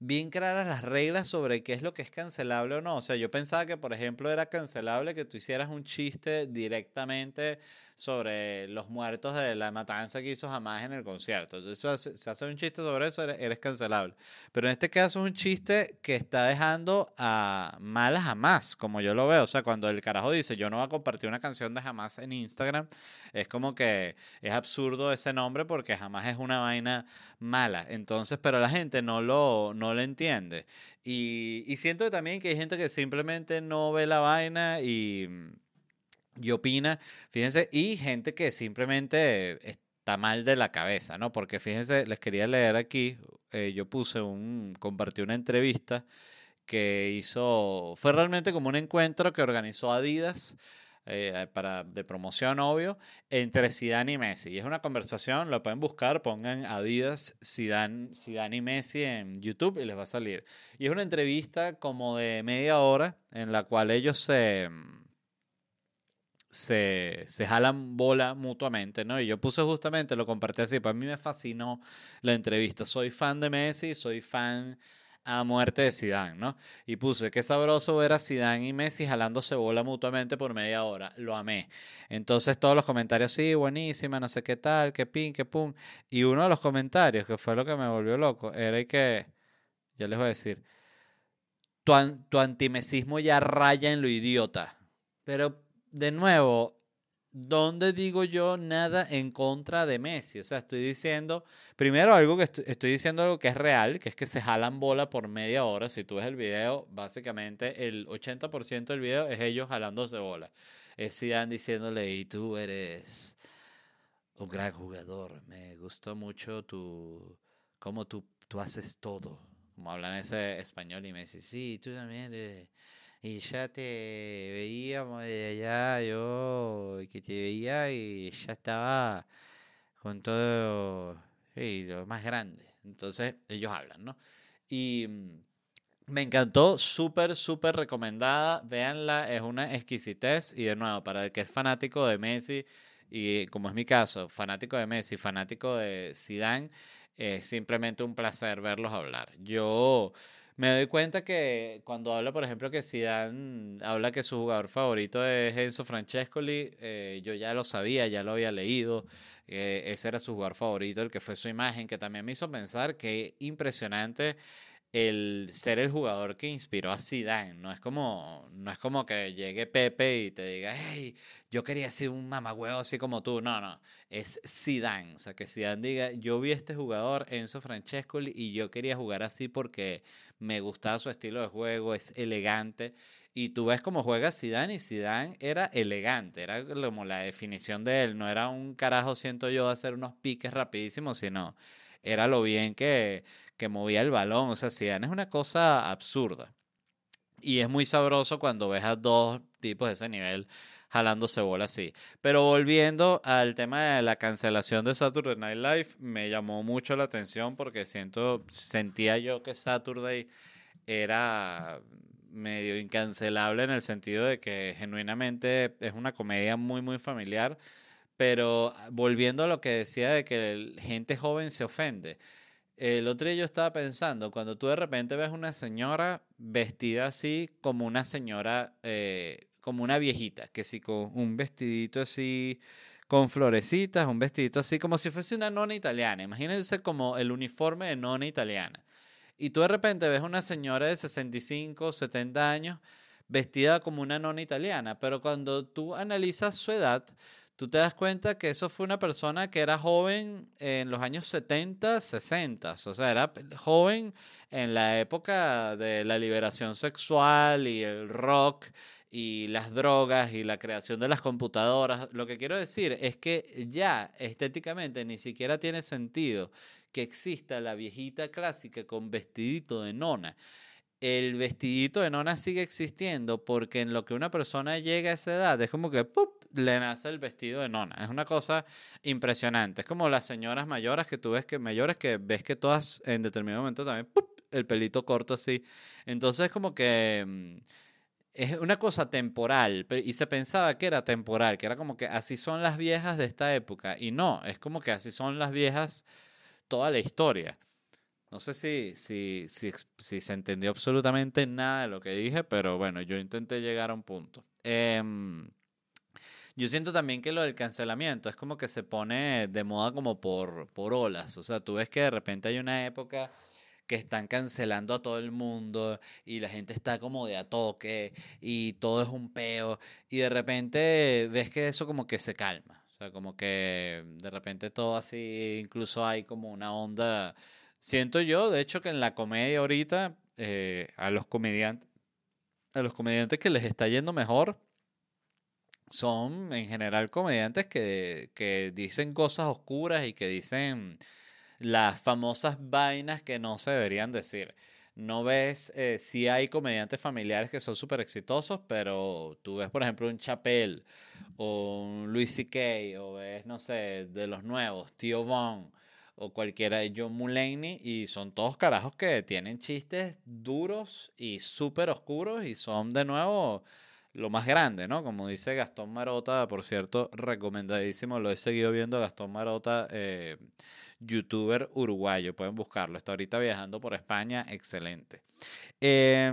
Speaker 1: bien claras las reglas sobre qué es lo que es cancelable o no. O sea, yo pensaba que, por ejemplo, era cancelable que tú hicieras un chiste directamente sobre los muertos de la matanza que hizo jamás en el concierto. Entonces, si hace un chiste sobre eso, eres, cancelable. Pero en este caso es un chiste que está dejando a malas jamás, como yo lo veo. O sea, cuando el carajo dice, yo no voy a compartir una canción de jamás en Instagram, es como que es absurdo ese nombre porque jamás es una vaina mala. Entonces, pero la gente no lo, no lo entiende. Y, y siento también que hay gente que simplemente no ve la vaina y y opina, fíjense, y gente que simplemente está mal de la cabeza, ¿no? Porque fíjense, les quería leer aquí, eh, yo puse un, compartí una entrevista que hizo, fue realmente como un encuentro que organizó Adidas. Eh, para, de promoción, obvio, entre Zidane y Messi. Y es una conversación, lo pueden buscar, pongan Adidas, Zidane, y Messi en YouTube y les va a salir. Y es una entrevista como de media hora en la cual ellos se, se, se, jalan bola mutuamente, ¿no? Y yo puse justamente, lo compartí así, para mí me fascinó la entrevista. Soy fan de Messi, soy fan a muerte de Zidane, ¿no? Y puse, qué sabroso ver a Zidane y Messi jalándose bola mutuamente por media hora. Lo amé. Entonces todos los comentarios, sí, buenísima, no sé qué tal, qué pin, qué pum. Y uno de los comentarios, que fue lo que me volvió loco, era que, ya les voy a decir, tu, tu antimesismo ya raya en lo idiota. Pero de nuevo, ¿dónde digo yo nada en contra de Messi? O sea, estoy diciendo, primero algo que estoy, diciendo algo que es real, que es que se jalan bola por media hora. Si tú ves el video, básicamente el 80% del video es ellos jalándose bola. Es Zidane diciéndole, y tú eres un gran jugador, me gustó mucho tu, cómo tú, tú haces todo. Como hablan ese español y Messi, sí, tú también eres y ya te veíamos de allá, yo que te veía y ya estaba con todo lo más grande. Entonces ellos hablan, ¿no? Y mm, me encantó, súper, súper recomendada. Véanla, es una exquisitez. Y de nuevo, para el que es fanático de Messi, y como es mi caso, fanático de Messi, fanático de Zidane, es simplemente un placer verlos hablar. Yo me doy cuenta que cuando habla, por ejemplo, que Zidane habla que su jugador favorito es Enzo Francescoli, eh, yo ya lo sabía, ya lo había leído, eh, ese era su jugador favorito, el que fue su imagen, que también me hizo pensar que impresionante el ser el jugador que inspiró a Zidane. No es como, no es como que llegue Pepe y te diga, hey, yo quería ser un mamagüeo así como tú. No, no, es Zidane. O sea, que Zidane diga, yo vi a este jugador, Enzo Francescoli, y yo quería jugar así porque me gustaba su estilo de juego, es elegante. Y tú ves cómo juega Zidane y Zidane era elegante, era como la definición de él. No era un carajo, siento yo, hacer unos piques rapidísimos, sino era lo bien que que movía el balón. O sea, es una cosa absurda. Y es muy sabroso cuando ves a dos tipos de ese nivel jalándose bola así. Pero volviendo al tema de la cancelación de Saturday Night Live, me llamó mucho la atención porque siento, sentía yo que Saturday era medio incancelable en el sentido de que genuinamente es una comedia muy, muy familiar Pero ah, volviendo a lo que decía de que gente joven se ofende. El otro día yo estaba pensando, cuando tú de repente ves una señora vestida así como una señora, eh, como una viejita, que sí, con un vestidito así, con florecitas, un vestidito así, como si fuese una nona italiana. Imagínense como el uniforme de nona italiana. Y tú de repente ves una señora de 65, 70 años vestida como una nona italiana, pero cuando tú analizas su edad, tú te das cuenta que eso fue una persona que era joven en los años 70, 60, o sea, era joven en la época de la liberación sexual y el rock y las drogas y la creación de las computadoras. Lo que quiero decir es que ya estéticamente ni siquiera tiene sentido que exista la viejita clásica con vestidito de nona el vestidito de nona sigue existiendo porque en lo que una persona llega a esa edad es como que ¡pup! le nace el vestido de nona. Es una cosa impresionante. Es como las señoras mayores que tú ves que mayores que ves que todas en determinado momento también ¡pup! el pelito corto así. Entonces es como que mm, es una cosa temporal y se pensaba que era temporal, que era como que así son las viejas de esta época y no, es como que así son las viejas toda la historia. No sé si, si, si, se entendió absolutamente nada de lo que dije, pero bueno, yo intenté llegar a un punto. Em, yo siento también que lo del cancelamiento es como que se pone de moda como por, por olas. O sea, tú ves que de repente hay una época que están cancelando a todo el mundo y la gente está como de a toque y todo es un peo y de repente ves que eso como que se calma. O sea, como que de repente todo así, incluso hay como una onda Siento yo, de hecho, que en la comedia ahorita, eh, a los comediantes, a los que les está yendo mejor, son en general comediantes que, que dicen cosas oscuras y que dicen las famosas vainas que no se deberían decir. No ves, eh, si hay comediantes familiares que son súper exitosos, pero tú ves, por ejemplo, un Chapel o un Louis C.K. o ves, no sé, de los nuevos, Tío Von o cualquiera de John Mulaney y son todos carajos que tienen chistes duros y súper oscuros y son de nuevo lo más grande, ¿no? Como dice Gastón Marota, por cierto, recomendadísimo, lo he seguido viendo Gastón Marota, eh, youtuber uruguayo, pueden buscarlo, está ahorita viajando por España, excelente. Eh,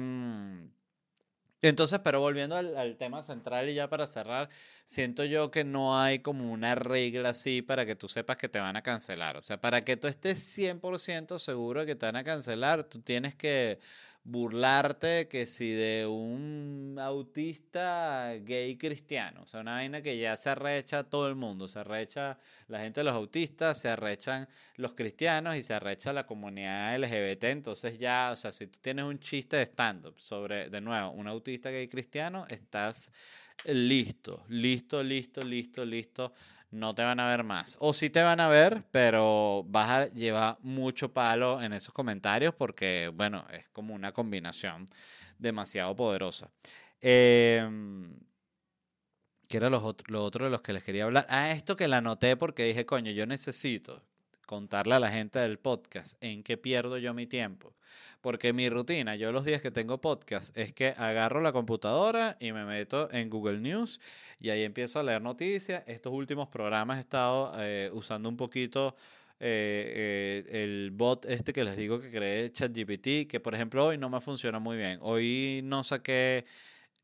Speaker 1: entonces, pero volviendo al, tema central y ya para cerrar, siento yo que no hay como una regla así para que tú sepas que te van a cancelar. O sea, para que tú estés 100% seguro de que te van a cancelar, tú tienes que burlarte que si de un autista gay cristiano, o sea, una vaina que ya se arrecha todo el mundo, se arrecha la gente de los autistas, se arrechan los cristianos y se arrecha la comunidad LGBT, entonces ya, o sea, si tú tienes un chiste de stand-up sobre, de nuevo, un autista gay cristiano, estás listo, listo, listo, listo, listo no te van a ver más. O sí te van a ver, pero vas a llevar mucho palo en esos comentarios porque, bueno, es como una combinación demasiado poderosa. Em, ¿Qué era lo otro, lo otro de los que les quería hablar? Ah, esto que la anoté porque dije, coño, yo necesito contarle a la gente del podcast en qué pierdo yo mi tiempo. Porque mi rutina, yo los días que tengo podcast, es que agarro la computadora y me meto en Google News y ahí empiezo a leer noticias. Estos últimos programas he estado eh, usando un poquito eh, eh, el bot este que les digo que creé ChatGPT, que por ejemplo hoy no me funciona muy bien. Hoy no saqué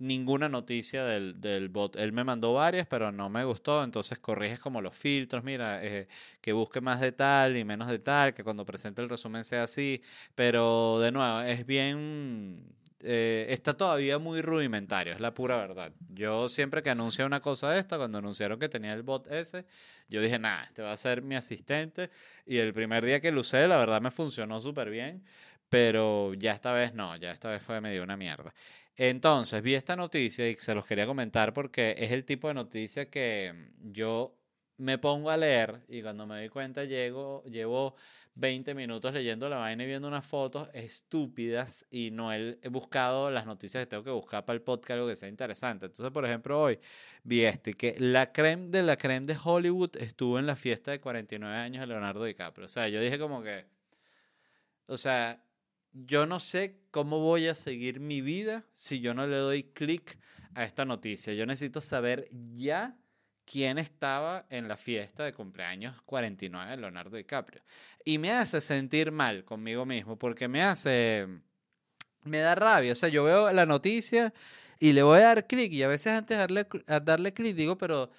Speaker 1: ninguna noticia del, del, bot. Él me mandó varias, pero no me gustó. Entonces corriges como los filtros, mira, eh, que busque más de tal y menos de tal, que cuando presente el resumen sea así. Pero de nuevo, es bien... Eh, está todavía muy rudimentario, es la pura verdad. Yo siempre que anuncio una cosa de esta, cuando anunciaron que tenía el bot ese, yo dije, nada, este va a ser mi asistente. Y el primer día que lo usé, la verdad me funcionó súper bien. Pero ya esta vez no, ya esta vez fue medio una mierda. Entonces, vi esta noticia y se los quería comentar porque es el tipo de noticia que yo me pongo a leer y cuando me doy cuenta llego, llevo 20 minutos leyendo la vaina y viendo unas fotos estúpidas y no he buscado las noticias que tengo que buscar para el podcast, algo que sea interesante. Entonces, por ejemplo, hoy vi este, que la creme de la creme de Hollywood estuvo en la fiesta de 49 años de Leonardo DiCaprio. O sea, yo dije como que, o sea, yo no sé cómo voy a seguir mi vida si yo no le doy clic a esta noticia. Yo necesito saber ya quién estaba en la fiesta de cumpleaños 49 de Leonardo DiCaprio. Y me hace sentir mal conmigo mismo porque me hace, me da rabia. O sea, yo veo la noticia y le voy a dar clic y a veces antes de darle, darle clic digo, pero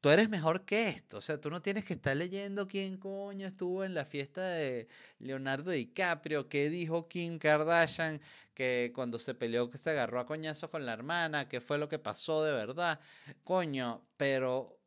Speaker 1: tú eres mejor que esto. O sea, tú no tienes que estar leyendo quién coño estuvo en la fiesta de Leonardo DiCaprio, qué dijo Kim Kardashian, que cuando se peleó que se agarró a coñazos con la hermana, qué fue lo que pasó de verdad. Coño, pero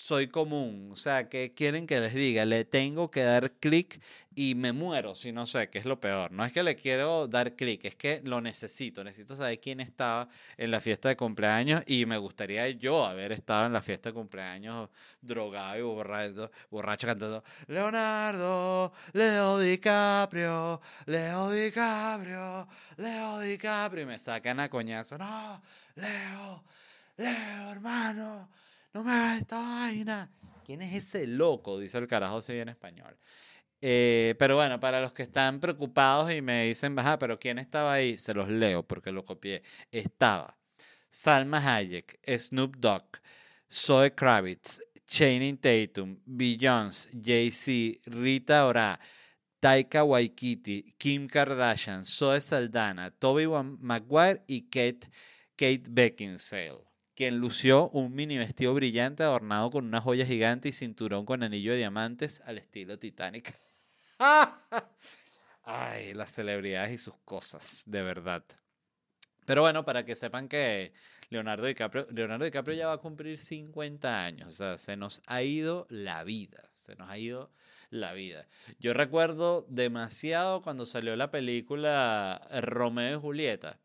Speaker 1: soy común, o sea, que quieren que les diga? Le tengo que dar clic y me muero si no sé, qué es lo peor. No es que le quiero dar clic, es que lo necesito, necesito saber quién estaba en la fiesta de cumpleaños y me gustaría yo haber estado en la fiesta de cumpleaños drogado y borracho, borracho cantando Leonardo, Leo DiCaprio, Leo DiCaprio, Leo DiCaprio y me sacan a coñazo, no, Leo, Leo hermano no me hagas esta vaina. ¿Quién es ese loco? Dice el carajo así en español. Eh, pero bueno, para los que están preocupados y me dicen, baja, pero ¿quién estaba ahí? Se los leo porque lo copié. Estaba Salma Hayek, Snoop Dogg, Zoe Kravitz, Channing Tatum, Beyoncé, Jay-Z, Rita Ora, Taika Waikiki, Kim Kardashian, Zoe Saldana, Toby Maguire y Kate, Kate Beckinsale quien lució un mini vestido brillante adornado con una joya gigante y cinturón con anillo de diamantes al estilo Titanic. Ay, las celebridades y sus cosas, de verdad. Pero bueno, para que sepan que Leonardo DiCaprio, Leonardo DiCaprio ya va a cumplir 50 años, o sea, se nos ha ido la vida, se nos ha ido la vida. Yo recuerdo demasiado cuando salió la película Romeo y Julieta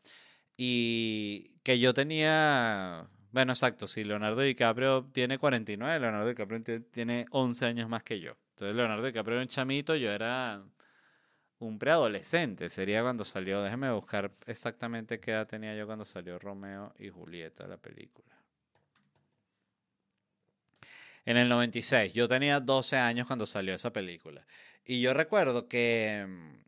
Speaker 1: y que yo tenía bueno, exacto, si Leonardo DiCaprio tiene 49, Leonardo DiCaprio tiene 11 años más que yo. Entonces Leonardo DiCaprio era un chamito, yo era un preadolescente, sería cuando salió, déjeme buscar exactamente qué edad tenía yo cuando salió Romeo y Julieta, la película. En el 96, yo tenía 12 años cuando salió esa película. Y yo recuerdo que mm,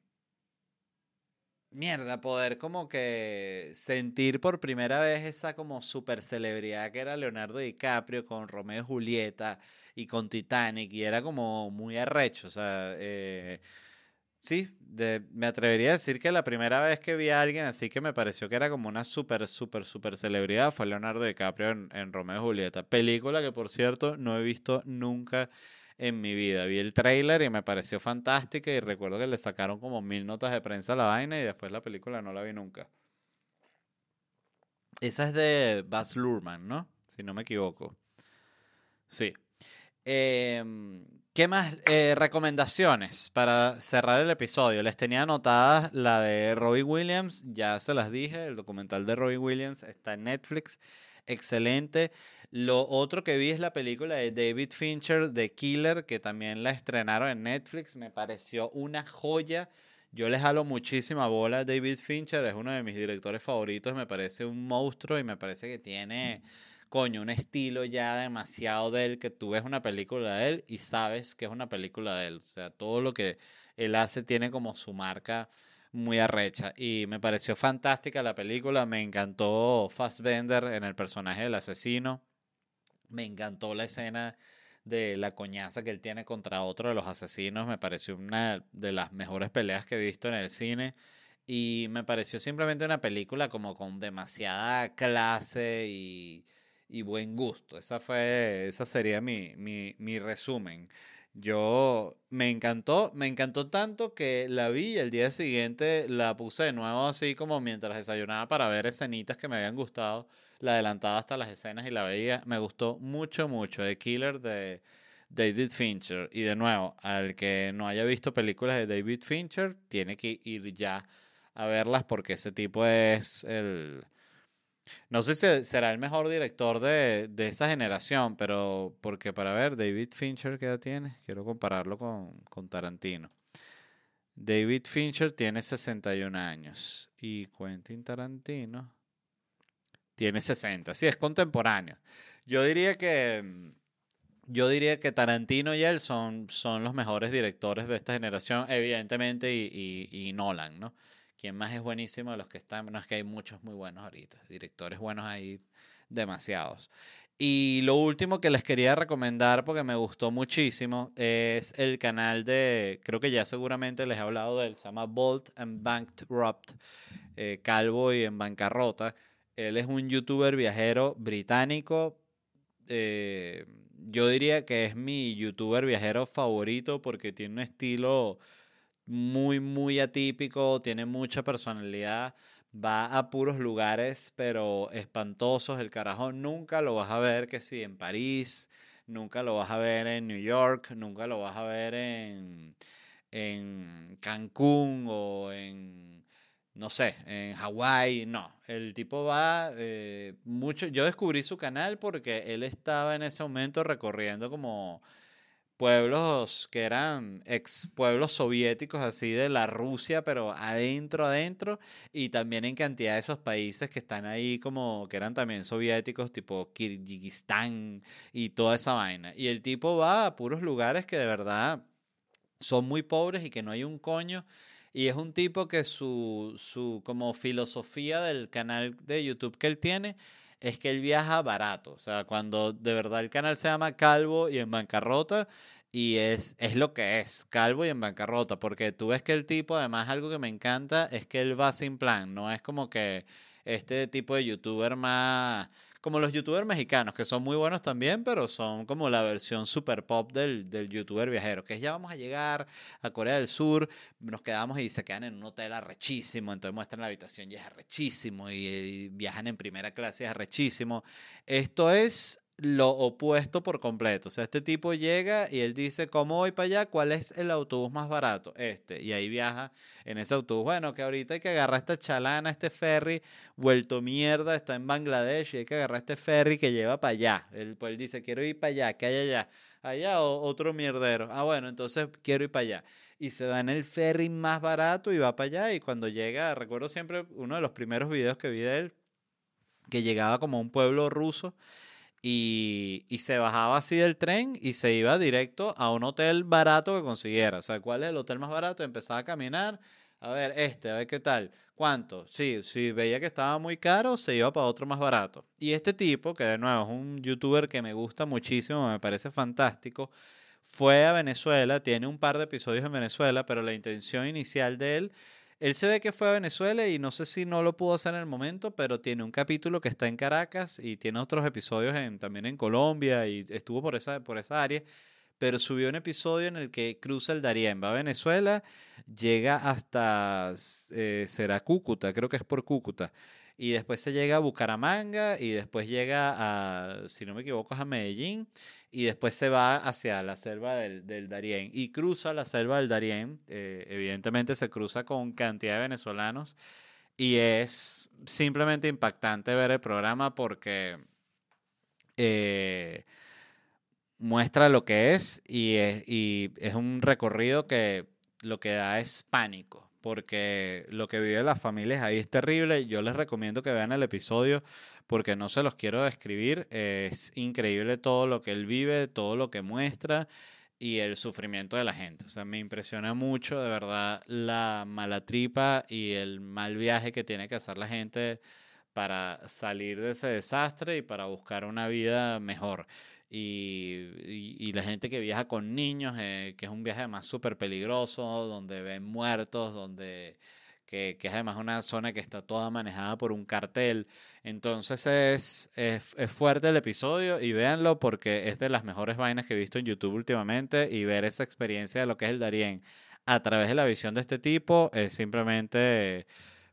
Speaker 1: mierda, poder como que sentir por primera vez esa como super celebridad que era Leonardo DiCaprio con Romeo y Julieta y con Titanic y era como muy arrecho, o sea, eh, sí, me atrevería a decir que la primera vez que vi a alguien así que me pareció que era como una super, super, super celebridad fue Leonardo DiCaprio en, en Romeo y Julieta, película que por cierto no he visto nunca en mi vida. Vi el trailer y me pareció fantástica y recuerdo que le sacaron como mil notas de prensa a la vaina y después la película no la vi nunca. Esa es de Baz Luhrmann, ¿no? Si no me equivoco. Sí. Em, ¿Qué más eh, recomendaciones para cerrar el episodio? Les tenía anotadas la de Robbie Williams, ya se las dije, el documental de Robbie Williams está en Netflix, excelente. Lo otro que vi es la película de David Fincher, The Killer, que también la estrenaron en Netflix. Me pareció una joya. Yo les jalo muchísima bola a David Fincher, es uno de mis directores favoritos, me parece un monstruo y me parece que tiene, coño, un estilo ya demasiado de él, que tú ves una película de él y sabes que es una película de él. O sea, todo lo que él hace tiene como su marca muy arrecha. Y me pareció fantástica la película, me encantó Fassbender en el personaje del asesino. Me encantó la escena de la coñaza que él tiene contra otro de los asesinos. Me pareció una de las mejores peleas que he visto en el cine. Y me pareció simplemente una película como con demasiada clase y, buen gusto. Esa fue, esa sería mi, mi, mi resumen. Yo me encantó, me encantó tanto que la vi y el día siguiente la puse de nuevo así como mientras desayunaba para ver escenitas que me habían gustado la adelantaba hasta las escenas y la veía. Me gustó mucho, mucho. The Killer de David Fincher. Y de nuevo, al que no haya visto películas de David Fincher, tiene que ir ya a verlas porque ese tipo es el... No sé si será el mejor director de, de esa generación, pero porque para ver, David Fincher, ¿qué edad tiene? Quiero compararlo con, con Tarantino. David Fincher tiene 61 años y Quentin Tarantino tiene 60. Sí, es contemporáneo. Yo diría que. Yo diría que Tarantino y él son, son los mejores directores de esta generación, evidentemente, y, Nolan, ¿no? Quien más es buenísimo de los que están. No es que hay muchos muy buenos ahorita. Directores buenos hay demasiados. Y lo último que les quería recomendar, porque me gustó muchísimo, es el canal de, creo que ya seguramente les he hablado de él, se llama Bolt and Bankrupt, eh, Calvo y en bancarrota. Él es un youtuber viajero británico. Eh, yo diría que es mi youtuber viajero favorito porque tiene un estilo muy, muy atípico, tiene mucha personalidad va a puros lugares, pero espantosos. El carajo nunca lo vas a ver que si en París, nunca lo vas a ver en New York, nunca lo vas a ver en, en Cancún o en, no sé, en Hawái. No, el tipo va eh, mucho. Yo descubrí su canal porque él estaba en ese momento recorriendo como pueblos que eran ex pueblos soviéticos así de la Rusia, pero adentro, adentro, y también en cantidad de esos países que están ahí como que eran también soviéticos, tipo Kirguistán y toda esa vaina. Y el tipo va a puros lugares que de verdad son muy pobres y que no hay un coño. Y es un tipo que su, su como filosofía del canal de YouTube que él tiene es que él viaja barato. O sea, cuando de verdad el canal se llama Calvo y en bancarrota, y es, es lo que es, calvo y en bancarrota, porque tú ves que el tipo, además algo que me encanta, es que él va sin plan, no es como que este tipo de youtuber más, como los youtubers mexicanos, que son muy buenos también, pero son como la versión super pop del, del youtuber viajero, que es ya vamos a llegar a Corea del Sur, nos quedamos y se quedan en un hotel arrechísimo, entonces muestran la habitación y es arrechísimo, y, viajan en primera clase y es arrechísimo. Esto es lo opuesto por completo. O sea, este tipo llega y él dice, ¿cómo voy para allá? ¿Cuál es el autobús más barato? Este. Y ahí viaja en ese autobús. Bueno, que ahorita hay que agarrar esta chalana, este ferry, vuelto mierda, está en Bangladesh y hay que agarrar este ferry que lleva para allá. Él, pues él dice, quiero ir para allá, ¿qué hay allá? Allá otro mierdero. Ah, bueno, entonces quiero ir para allá. Y se va en el ferry más barato y va para allá. Y cuando llega, recuerdo siempre uno de los primeros videos que vi de él, que llegaba como a un pueblo ruso y, se bajaba así del tren y se iba directo a un hotel barato que consiguiera. O sea, ¿cuál es el hotel más barato? Empezaba a caminar, a ver, este, a ver qué tal, cuánto. Sí, si veía que estaba muy caro, se iba para otro más barato. Y este tipo, que de nuevo es un youtuber que me gusta muchísimo, me parece fantástico, fue a Venezuela, tiene un par de episodios en Venezuela, pero la intención inicial de él él se ve que fue a Venezuela y no sé si no lo pudo hacer en el momento, pero tiene un capítulo que está en Caracas y tiene otros episodios en, también en Colombia y estuvo por esa, por esa área. Pero subió un episodio en el que cruza el Darién, va a Venezuela, llega hasta, eh, Cúcuta, creo que es por Cúcuta y después se llega a Bucaramanga y después llega a, si no me equivoco, a Medellín y después se va hacia la selva del, del Darién y cruza la selva del Darién, eh, evidentemente se cruza con cantidad de venezolanos y es simplemente impactante ver el programa porque eh, muestra lo que es y, es y es un recorrido que lo que da es pánico porque lo que viven las familias ahí es terrible. Yo les recomiendo que vean el episodio porque no se los quiero describir. Es increíble todo lo que él vive, todo lo que muestra y el sufrimiento de la gente. O sea, me impresiona mucho de verdad la mala tripa y el mal viaje que tiene que hacer la gente para salir de ese desastre y para buscar una vida mejor y, y, la gente que viaja con niños, eh, que es un viaje además súper peligroso, donde ven muertos, donde que, que, es además una zona que está toda manejada por un cartel. Entonces es, es, es, fuerte el episodio y véanlo porque es de las mejores vainas que he visto en YouTube últimamente y ver esa experiencia de lo que es el Darien a través de la visión de este tipo es simplemente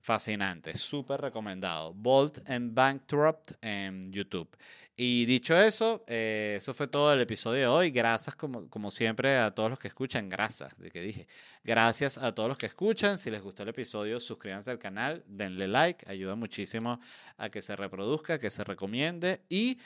Speaker 1: fascinante, súper recomendado. Bolt and Bankrupt en YouTube. Y dicho eso, eh, eso fue todo el episodio de hoy. Gracias como, como siempre a todos los que escuchan. Gracias, de que dije. Gracias a todos los que escuchan. Si les gustó el episodio, suscríbanse al canal, denle like. Ayuda muchísimo a que se reproduzca, que se recomiende. Y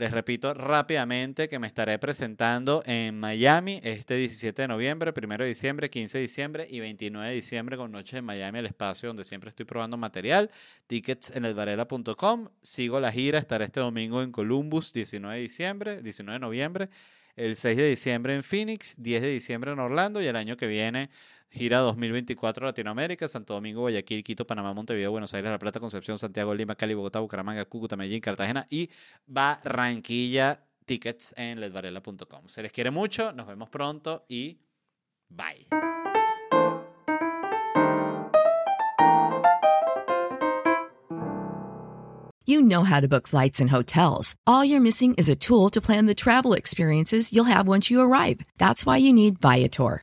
Speaker 1: les repito rápidamente que me estaré presentando en Miami este 17 de noviembre, 1 de diciembre, 15 de diciembre y 29 de diciembre con Noche en Miami, el espacio donde siempre estoy probando material. Tickets en elvarela.com. Sigo la gira, estaré este domingo en Columbus, 19 de diciembre, 19 de noviembre. el 6 de diciembre en Phoenix, 10 de diciembre en Orlando y el año que viene gira 2024 Latinoamérica, Santo Domingo, Guayaquil, Quito, Panamá, Montevideo, Buenos Aires, La Plata, Concepción, Santiago, Lima, Cali, Bogotá, Bucaramanga, Cúcuta, Medellín, Cartagena y Barranquilla. Tickets en ledvarela.com. Se les quiere mucho, nos vemos pronto y bye.
Speaker 2: You know how to book flights and hotels. All you're missing is a tool to plan the travel experiences you'll have once you arrive. That's why you need Viator.